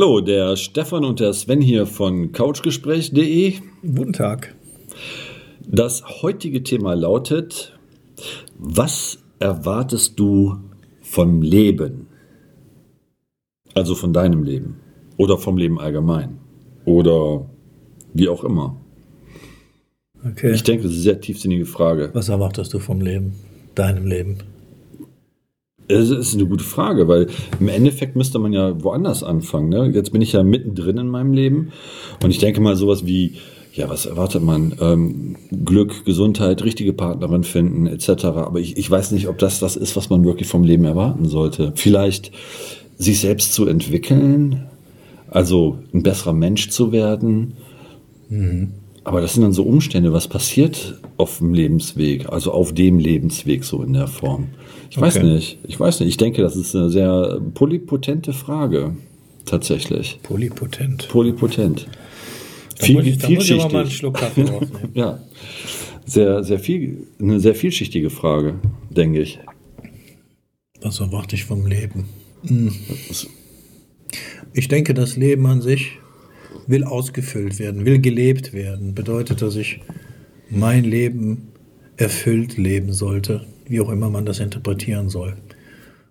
Hallo, der Stefan und der Sven hier von couchgespräch.de. Guten Tag. Das heutige Thema lautet, was erwartest du vom Leben? Also von deinem Leben oder vom Leben allgemein oder wie auch immer. Okay. Ich denke, das ist eine sehr tiefsinnige Frage. Was erwartest du vom Leben, deinem Leben? Es ist eine gute Frage, weil im Endeffekt müsste man ja woanders anfangen. Ne? Jetzt bin ich ja mittendrin in meinem Leben und ich denke mal sowas wie, ja, was erwartet man? Ähm, Glück, Gesundheit, richtige Partnerin finden etc. Aber ich, ich weiß nicht, ob das das ist, was man wirklich vom Leben erwarten sollte. Vielleicht sich selbst zu entwickeln, also ein besserer Mensch zu werden. Mhm. Aber das sind dann so Umstände, was passiert auf dem Lebensweg, also auf dem Lebensweg so in der Form. Ich weiß Okay. nicht, ich weiß nicht. Ich denke, das ist eine sehr polypotente Frage, tatsächlich. Polypotent. Polypotent. Da Viel, muss ich, da muss ich aber mal einen vielschichtig. Schluck Kaffee rausnehmen. Ja, sehr, sehr viel, eine sehr vielschichtige Frage, denke ich. Was erwarte ich vom Leben? Hm. Ich denke, das Leben an sich will ausgefüllt werden, will gelebt werden. Bedeutet, dass ich mein Leben erfüllt leben sollte, wie auch immer man das interpretieren soll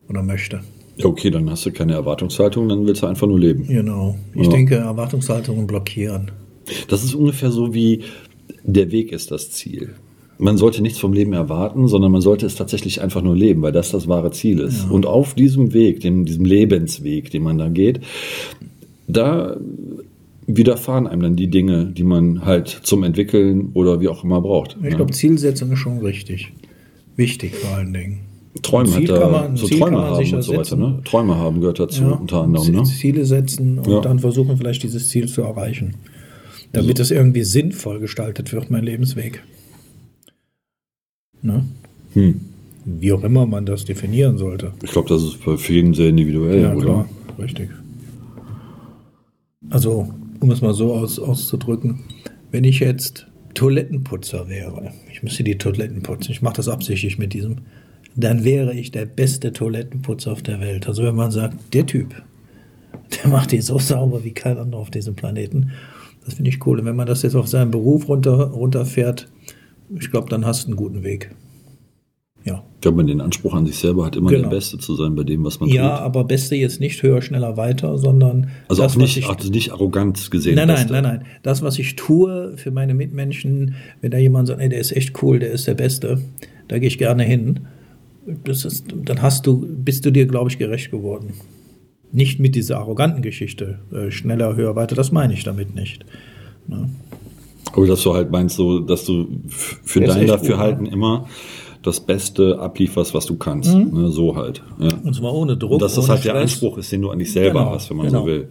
oder möchte. Ja, okay, dann hast du keine Erwartungshaltung, dann willst du einfach nur leben. Genau. Ich Ja. denke, Erwartungshaltungen blockieren. Das ist ungefähr so wie der Weg ist das Ziel. Man sollte nichts vom Leben erwarten, sondern man sollte es tatsächlich einfach nur leben, weil das das wahre Ziel ist. Und auf diesem Weg, dem, diesem Lebensweg, den man da geht, da widerfahren einem dann die Dinge, die man halt zum Entwickeln oder wie auch immer braucht. Ich ne? glaube, Zielsetzung ist schon richtig. Wichtig vor allen Dingen. Träume hat da, man- so Ziel Träume haben und so ja weiter. Ne? Träume haben gehört dazu unter anderem. Ne? Ziele setzen und Ja. dann versuchen vielleicht dieses Ziel zu erreichen. Damit es irgendwie sinnvoll gestaltet wird, mein Lebensweg. Ne? Hm. Wie auch immer man das definieren sollte. Ich glaube, das ist bei vielen sehr individuell, Ja, oder? klar, richtig. Also, um es mal so aus, auszudrücken, wenn ich jetzt Toilettenputzer wäre, ich müsste die Toiletten putzen, ich mache das absichtlich mit diesem, dann wäre ich der beste Toilettenputzer auf der Welt. Also wenn man sagt, der Typ, der macht die so sauber wie kein anderer auf diesem Planeten, das finde ich cool. Und wenn man das jetzt auf seinen Beruf runter, runterfährt, ich glaube, dann hast du einen guten Weg. Ja. Wenn man den Anspruch an sich selber hat, immer Genau. der Beste zu sein bei dem, was man Ja, tut. aber Beste jetzt nicht höher, schneller, weiter, sondern Also das, auch nicht, ich, also nicht arrogant gesehen. nein, nein, Beste. nein, nein. Das, was ich tue für meine Mitmenschen, wenn da jemand sagt, ey, der ist echt cool, der ist der Beste, da gehe ich gerne hin. Das ist, dann hast du, bist du dir, glaube ich, gerecht geworden. Nicht mit dieser arroganten Geschichte, äh, schneller, höher, weiter, das meine ich damit nicht. Ne? Aber dass du halt meinst, so, dass du für dein Dafürhalten gut, immer das Beste ablieferst, was du kannst. Ne, so halt. Ja. Und zwar ohne Druck. Und dass das halt der Stress. Anspruch ist, den du an dich selber Genau, hast, wenn man genau. so will.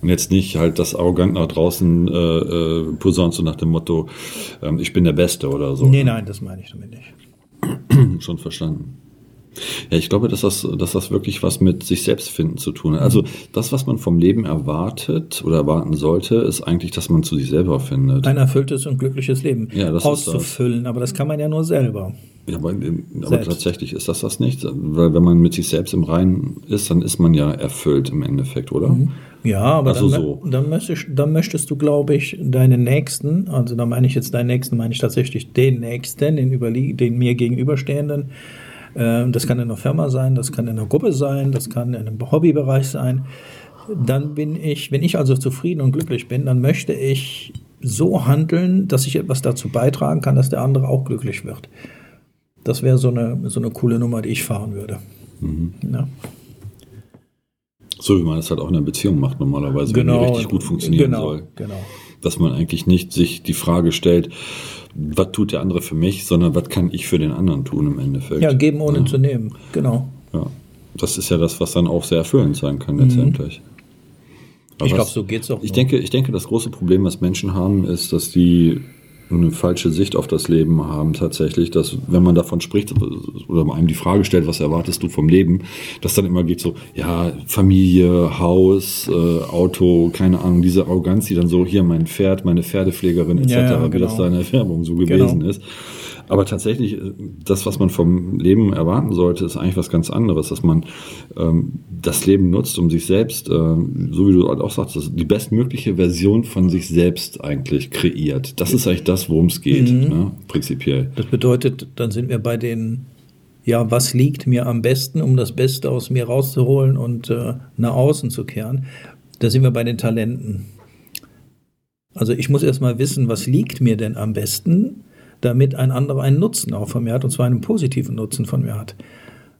Und jetzt nicht halt das arrogant nach draußen äh, äh, posaunst so nach dem Motto, ähm, ich bin der Beste oder so. Nee, nein, das meine ich damit nicht. Schon verstanden. Ja, ich glaube, dass das, dass das wirklich was mit sich selbst finden zu tun hat. Also das, was man vom Leben erwartet oder erwarten sollte, ist eigentlich, dass man zu sich selber findet. Ein erfülltes und glückliches Leben Ja, das ist auszufüllen, aber das kann man ja nur selber. Ja, aber, aber tatsächlich ist das das nicht, weil wenn man mit sich selbst im Reinen ist, dann ist man ja erfüllt im Endeffekt, oder? Ja, aber Also dann, so. dann, möchtest, dann möchtest du, glaube ich, deinen Nächsten, also da meine ich jetzt deinen Nächsten, meine ich tatsächlich den Nächsten, den, überlie den mir gegenüberstehenden. Äh, das kann in einer Firma sein, das kann in einer Gruppe sein, das kann in einem Hobbybereich sein. Dann bin ich, wenn ich also zufrieden und glücklich bin, dann möchte ich so handeln, dass ich etwas dazu beitragen kann, dass der andere auch glücklich wird. Das wäre so eine, so eine coole Nummer, die ich fahren würde. Mhm. Ja. So wie man das halt auch in einer Beziehung macht normalerweise, wenn die richtig gut funktionieren genau, soll. Genau. Dass man eigentlich nicht sich die Frage stellt, was tut der andere für mich, sondern was kann ich für den anderen tun im Endeffekt. Ja, geben ohne ja. zu nehmen. Genau. Ja. Das ist ja das, was dann auch sehr erfüllend sein kann letztendlich. Aber Mhm. Ich glaube, so geht's auch. Ich nur. denke, ich denke, das große Problem, was Menschen haben, ist, dass die eine falsche Sicht auf das Leben haben tatsächlich, dass wenn man davon spricht oder einem die Frage stellt, was erwartest du vom Leben, dass dann immer geht so, ja, Familie, Haus, äh, Auto, keine Ahnung, diese Arroganz, die dann so, hier mein Pferd, meine Pferdepflegerin etc., Ja, ja, wie das genau. da in der Werbung so gewesen Genau. ist. Aber tatsächlich, äh, das, was man vom Leben erwarten sollte, ist eigentlich was ganz anderes, dass man ähm, das Leben nutzt, um sich selbst, äh, so wie du auch sagst, die bestmögliche Version von sich selbst eigentlich kreiert. Das ist eigentlich das, worum es geht, mhm. ne, prinzipiell. Das bedeutet, dann sind wir bei den ja, was liegt mir am besten, um das Beste aus mir rauszuholen und äh, nach außen zu kehren. Da sind wir bei den Talenten. Also ich muss erstmal wissen, was liegt mir denn am besten, damit ein anderer einen Nutzen auch von mir hat, und zwar einen positiven Nutzen von mir hat.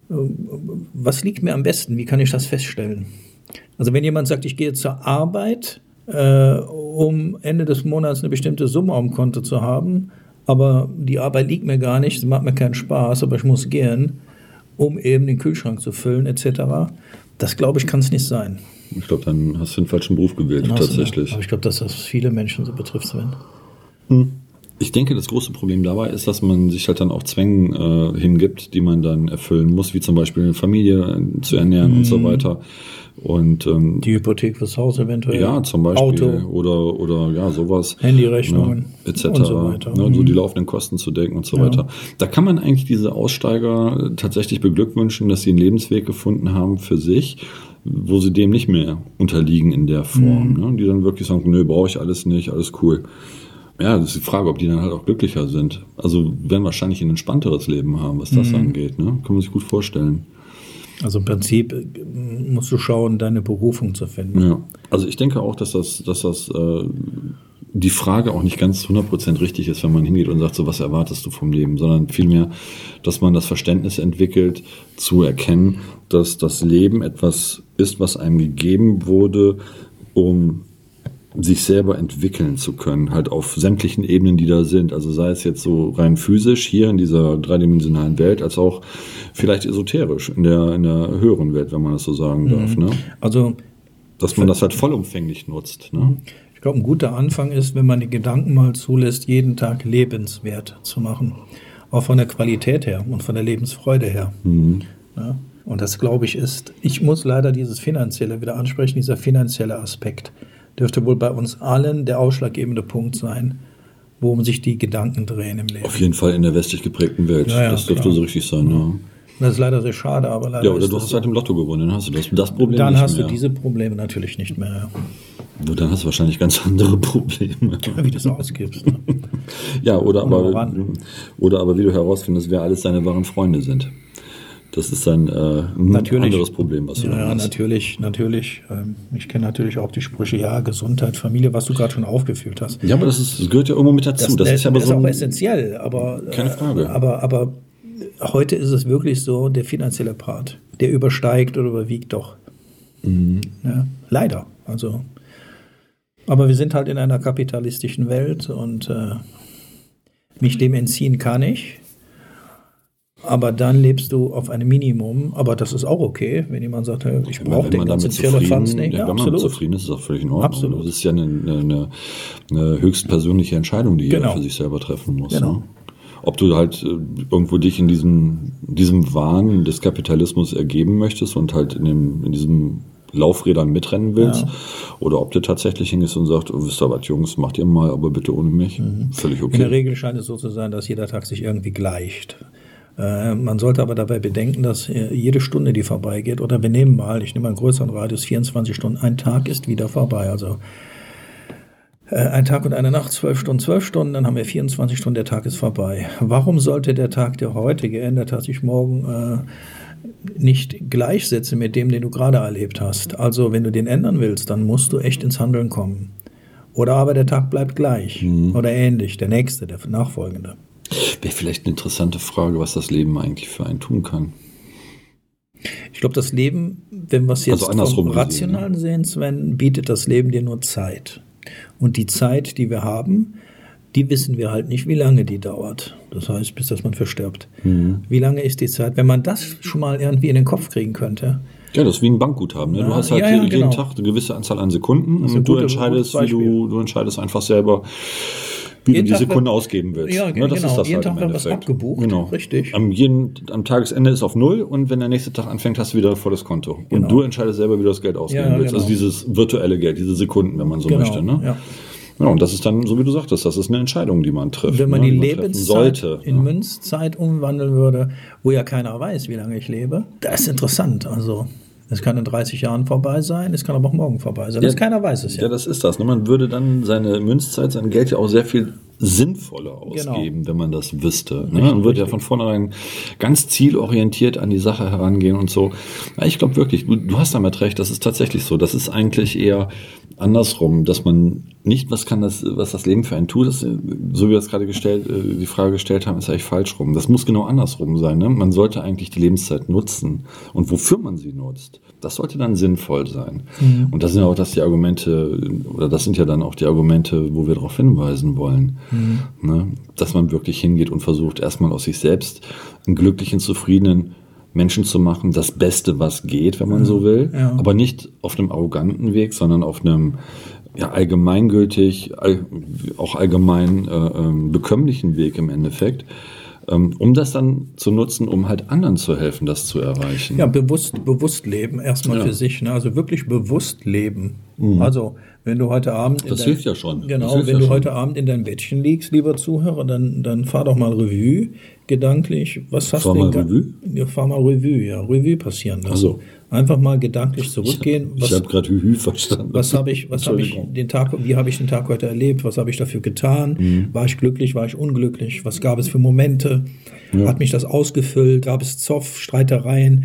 Was liegt mir am besten? Wie kann ich das feststellen? Also wenn jemand sagt, ich gehe zur Arbeit, äh, um Ende des Monats eine bestimmte Summe auf dem Konto zu haben, aber die Arbeit liegt mir gar nicht, sie macht mir keinen Spaß, aber ich muss gehen, um eben den Kühlschrank zu füllen etc. Das glaube ich, kann es nicht sein. Ich glaube, dann hast du den falschen Beruf gewählt, tatsächlich. aber ich glaube, dass das viele Menschen so betrifft, Sven. Hm. Ich denke, das große Problem dabei ist, dass man sich halt dann auch Zwängen äh, hingibt, die man dann erfüllen muss, wie zum Beispiel eine Familie äh, zu ernähren mhm. und so mhm. weiter. Und ähm, die Hypothek fürs Haus eventuell. Ja, zum Beispiel. Auto. Oder, oder ja, sowas. Handyrechnungen. Ja, etc. Und so weiter. Ne, so die mhm. laufenden Kosten zu decken und so ja. weiter. Da kann man eigentlich diese Aussteiger tatsächlich beglückwünschen, dass sie einen Lebensweg gefunden haben für sich wo sie dem nicht mehr unterliegen in der Form. Mhm. Ne? Die dann wirklich sagen, nö, brauche ich alles nicht, alles cool. Ja, das ist die Frage, ob die dann halt auch glücklicher sind. Also werden wahrscheinlich ein entspannteres Leben haben, was das mhm. angeht. Ne? Kann man sich gut vorstellen. Also im Prinzip äh, musst du schauen, deine Berufung zu finden. Ja, also ich denke auch, dass das, dass das äh, die Frage auch nicht ganz 100% richtig ist, wenn man hingeht und sagt, so was erwartest du vom Leben, sondern vielmehr, dass man das Verständnis entwickelt, zu erkennen, dass das Leben etwas ist, was einem gegeben wurde, um sich selber entwickeln zu können, halt auf sämtlichen Ebenen, die da sind. Also sei es jetzt so rein physisch hier in dieser dreidimensionalen Welt, als auch vielleicht esoterisch in der, in der höheren Welt, wenn man das so sagen mhm. darf. Ne? Also dass man das halt vollumfänglich nutzt. Ne? Ich glaube, ein guter Anfang ist, wenn man die Gedanken mal zulässt, jeden Tag lebenswert zu machen. Auch von der Qualität her und von der Lebensfreude her. Mhm. Ja? Und das, glaube ich, ist, ich muss leider dieses Finanzielle wieder ansprechen, dieser finanzielle Aspekt dürfte wohl bei uns allen der ausschlaggebende Punkt sein, worum sich die Gedanken drehen im Leben. Auf jeden Fall in der westlich geprägten Welt. Ja, ja, das dürfte klar. so richtig sein, ja. Das ist leider sehr schade, aber leider. Ja, oder du hast halt im Lotto gewonnen, dann hast du das, das Problem dann nicht hast du diese Probleme natürlich nicht mehr. Nur dann hast du wahrscheinlich ganz andere Probleme. Wie du es ausgibst. Ne? ja, oder aber, oder aber wie du herausfindest, wer alles deine wahren Freunde sind. Das ist ein, äh, ein anderes Problem, was du ja, ja, hast. natürlich, natürlich. Ähm, ich kenne natürlich auch die Sprüche, ja, Gesundheit, Familie, was du gerade schon aufgeführt hast. Ja, aber das, ist, das gehört ja irgendwo mit dazu. Das, das ist, ja aber so auch essentiell, aber, keine Frage. Äh, aber, aber heute ist es wirklich so, der finanzielle Part, der übersteigt oder überwiegt doch. Mhm. Ja, leider. Also, aber wir sind halt in einer kapitalistischen Welt und äh, mich dem entziehen kann ich aber dann lebst du auf einem Minimum, aber das ist auch okay, wenn jemand sagt, ich brauche den ganzen Firlefanz nicht. Ja, wenn absolut. man zufrieden ist, ist das völlig in Ordnung. Absolut. Das ist ja eine, eine, eine höchstpersönliche Entscheidung, die genau. jeder für sich selber treffen muss. Genau. Ne? Ob du halt äh, irgendwo dich in diesem, diesem Wahn des Kapitalismus ergeben möchtest und halt in, dem, in diesem Laufrädern mitrennen willst ja. oder ob du tatsächlich hingehst und sagst, oh, wisst ihr was, Jungs, macht ihr mal, aber bitte ohne mich. Mhm. Völlig okay. In der Regel scheint es so zu sein, dass jeder Tag sich irgendwie gleicht. Äh, man sollte aber dabei bedenken, dass äh, jede Stunde, die vorbeigeht, oder wir nehmen mal, ich nehme einen größeren Radius, 24 Stunden, ein Tag ist wieder vorbei. Also äh, ein Tag und eine Nacht, zwölf Stunden, zwölf Stunden, dann haben wir 24 Stunden, der Tag ist vorbei. Warum sollte der Tag, der heute geändert hat, sich morgen äh, nicht gleichsetzen mit dem, den du gerade erlebt hast? Also wenn du den ändern willst, dann musst du echt ins Handeln kommen. Oder aber der Tag bleibt gleich mhm. oder ähnlich, der nächste, der nachfolgende. Wäre vielleicht eine interessante Frage, was das Leben eigentlich für einen tun kann. Ich glaube, das Leben, wenn wir es jetzt also vom Rationalen ne? sehen, Sven, bietet das Leben dir nur Zeit. Und die Zeit, die wir haben, die wissen wir halt nicht, wie lange die dauert. Das heißt, bis dass man verstirbt. Mhm. Wie lange ist die Zeit? Wenn man das schon mal irgendwie in den Kopf kriegen könnte. Ja, das ist wie ein Bankguthaben. Ne? Du hast halt ja, ja, jeden genau. Tag eine gewisse Anzahl an Sekunden und du entscheidest, wie du, du entscheidest einfach selber, wie jeden du die Sekunden ausgeben willst. Ja, ne, das genau. Ist das jeden halt Tag wird was abgebucht. Genau. Richtig. Am, jeden, am Tagesende ist auf Null und wenn der nächste Tag anfängt, hast du wieder volles Konto. Genau. Und du entscheidest selber, wie du das Geld ausgeben ja, willst. Also genau. Also dieses virtuelle Geld, diese Sekunden, wenn man so genau. möchte. Ne? Ja. Ja, und das ist dann, so wie du sagtest, das ist eine Entscheidung, die man trifft. Wenn man ne, die man Lebenszeit sollte. in ja. Münzzeit umwandeln würde, wo ja keiner weiß, wie lange ich lebe, das ist interessant. Also es kann in 30 Jahren vorbei sein, es kann aber auch morgen vorbei sein. Das keiner weiß es ja. Ja, das ist das. Ne? Man würde dann seine Münzzeit, sein Geld ja auch sehr viel sinnvoller Genau. ausgeben, wenn man das wüsste. Ne? Man würde ja von vornherein ganz zielorientiert an die Sache herangehen und so. Ja, ich glaube wirklich, du, du hast damit recht, das ist tatsächlich so. Das ist eigentlich eher andersrum, dass man nicht, was kann das, was das Leben für einen tut, das, so wie wir es gerade gestellt, äh, die Frage gestellt haben, ist eigentlich falsch rum. Das muss genau andersrum sein. Ne? Man sollte eigentlich die Lebenszeit nutzen und wofür man sie nutzt. Das sollte dann sinnvoll sein. Und das sind ja auch das die Argumente, oder das sind ja dann auch die Argumente, wo wir darauf hinweisen wollen. Ne? Dass man wirklich hingeht und versucht, erstmal aus sich selbst einen glücklichen, zufriedenen Menschen zu machen, das Beste, was geht, wenn man so will, Ja. aber nicht auf einem arroganten Weg, sondern auf einem ja, allgemeingültig, all, auch allgemein äh, ähm, bekömmlichen Weg im Endeffekt, um das dann zu nutzen, um halt anderen zu helfen, das zu erreichen. Ja, bewusst, bewusst leben, erstmal Ja. für sich. Ne? Also wirklich bewusst leben. Also, wenn du heute Abend. Das dein- hilft ja schon. Genau, wenn ja du schon. heute Abend in dein Bettchen liegst, lieber Zuhörer, dann, dann fahr doch mal Revue, gedanklich. Was hast Fahr du mal denn Revue? Ja, fahr mal Revue, ja. Revue passieren lassen. Ach so. Einfach mal gedanklich zurückgehen. ich habe gerade Hühü verstanden. was habe ich, was habe ich den Tag, wie habe ich den Tag heute erlebt? Was habe ich dafür getan? Mhm. War ich glücklich? War ich unglücklich? Was gab es für Momente? Hat mich das ausgefüllt? Gab es Zoff, Streitereien?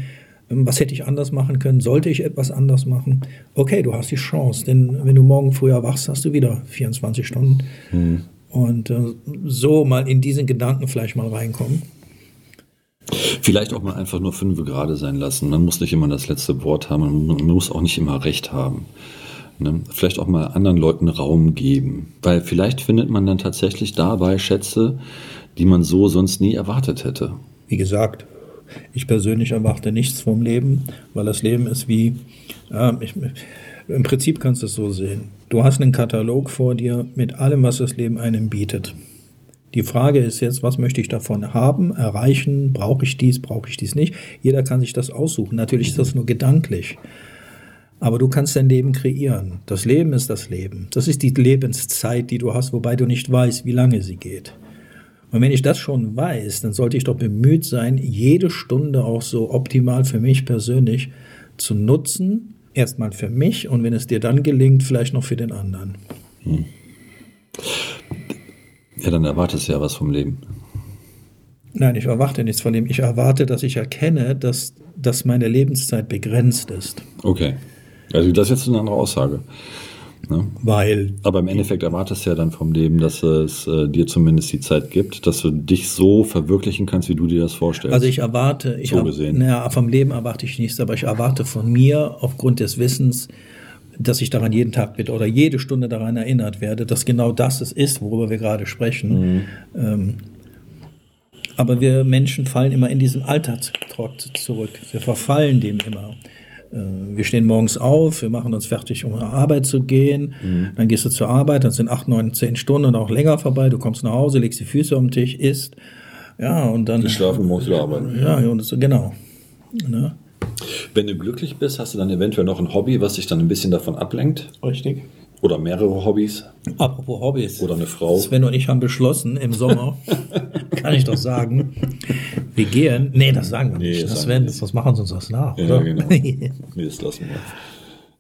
Ähm, Was hätte ich anders machen können? Sollte ich etwas anders machen? Okay, du hast die Chance, denn wenn du morgen früh erwachst, hast du wieder 24 Stunden. Mhm. Und äh, so mal in diesen Gedanken vielleicht mal reinkommen. Vielleicht auch mal einfach nur fünf gerade sein lassen. Man muss nicht immer das letzte Wort haben, man muss auch nicht immer Recht haben. Ne? Vielleicht auch mal anderen Leuten Raum geben. Weil vielleicht findet man dann tatsächlich dabei Schätze, die man so sonst nie erwartet hätte. Wie gesagt, ich persönlich erwarte nichts vom Leben, weil das Leben ist wie, ähm, ich, im Prinzip kannst du es so sehen. Du hast einen Katalog vor dir mit allem, was das Leben einem bietet. Die Frage ist jetzt, was möchte ich davon haben, erreichen, brauche ich dies, brauche ich dies nicht? Jeder kann sich das aussuchen. Natürlich ist das nur gedanklich. Aber du kannst dein Leben kreieren. Das Leben ist das Leben. Das ist die Lebenszeit, die du hast, wobei du nicht weißt, wie lange sie geht. Und wenn ich das schon weiß, dann sollte ich doch bemüht sein, jede Stunde auch so optimal für mich persönlich zu nutzen. Erstmal für mich und wenn es dir dann gelingt, vielleicht noch für den anderen. Ja, dann erwartest du ja was vom Leben. Nein, ich erwarte nichts von dem. Ich erwarte, dass ich erkenne, dass, dass meine Lebenszeit begrenzt ist. Okay. Also das ist jetzt eine andere Aussage. Ne? Weil Aber im Endeffekt erwartest du ja dann vom Leben, dass es äh, dir zumindest die Zeit gibt, dass du dich so verwirklichen kannst, wie du dir das vorstellst. Also ich erwarte, ich So hab- gesehen. naja, vom Leben erwarte ich nichts, aber ich erwarte von mir aufgrund des Wissens, dass ich daran jeden Tag bitte oder jede Stunde daran erinnert werde, dass genau das es ist, worüber wir gerade sprechen. Mhm. Ähm, aber wir Menschen fallen immer in diesen Alltagstrott zurück. Wir verfallen dem immer. Äh, Wir stehen morgens auf, wir machen uns fertig, um zur Arbeit zu gehen. Mhm. Dann gehst du zur Arbeit, dann sind acht, neun, zehn Stunden und auch länger vorbei. Du kommst nach Hause, legst die Füße auf den Tisch, isst. Ja, und dann. schlafen, morgens wieder arbeiten. Ja, und das, genau. Ne? Wenn du glücklich bist, hast du dann eventuell noch ein Hobby, was dich dann ein bisschen davon ablenkt. Richtig. Oder mehrere Hobbys. Apropos Hobbys. Oder eine Frau. Sven und ich haben beschlossen, im Sommer, kann ich doch sagen, wir gehen. Nee, das sagen wir Nee, nicht. das Sven, wir das, machen sie uns das nach, Ja, oder? genau. Nee, das lassen wir.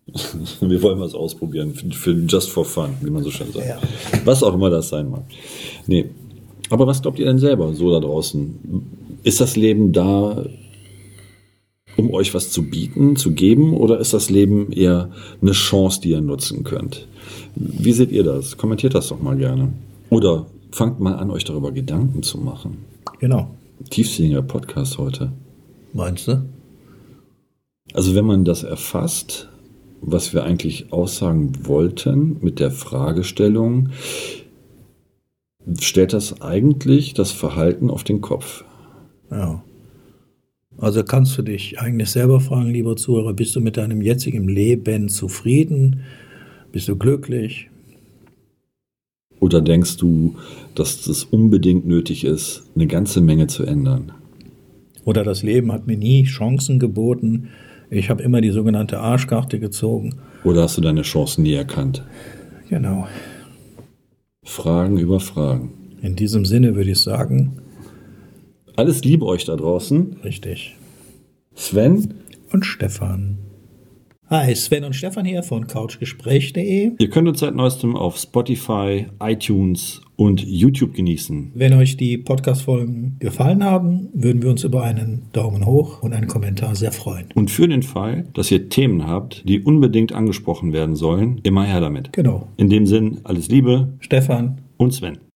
Wir wollen was ausprobieren. Für, für just for fun, wie man so schön sagt. Ja. Was auch immer das sein mag. Nee. Aber was glaubt ihr denn selber so da draußen? Ist das Leben da, um euch was zu bieten, zu geben, oder ist das Leben eher eine Chance, die ihr nutzen könnt? Wie seht ihr das? Kommentiert das doch mal gerne. Oder fangt mal an, euch darüber Gedanken zu machen. Genau. Tiefsinniger Podcast heute. Meinst du? Also wenn man das erfasst, was wir eigentlich aussagen wollten mit der Fragestellung, stellt das eigentlich das Verhalten auf den Kopf. Ja. Also kannst du dich eigentlich selber fragen, lieber Zuhörer, bist du mit deinem jetzigen Leben zufrieden? Bist du glücklich? Oder denkst du, dass es unbedingt nötig ist, eine ganze Menge zu ändern? Oder das Leben hat mir nie Chancen geboten. Ich habe immer die sogenannte Arschkarte gezogen. Oder hast du deine Chancen nie erkannt? Genau. Fragen über Fragen. In diesem Sinne würde ich sagen, Alles Liebe euch da draußen. richtig. Sven, Und Stefan. Hi, Sven und Stefan hier von couchgespräch.de. ihr könnt uns seit neuestem auf Spotify, iTunes und YouTube genießen. Wenn euch die Podcast-Folgen gefallen haben, würden wir uns über einen Daumen hoch und einen Kommentar sehr freuen. Und für den Fall, dass ihr Themen habt, die unbedingt angesprochen werden sollen, immer her damit. Genau. In dem Sinn, alles Liebe Stefan, und Sven.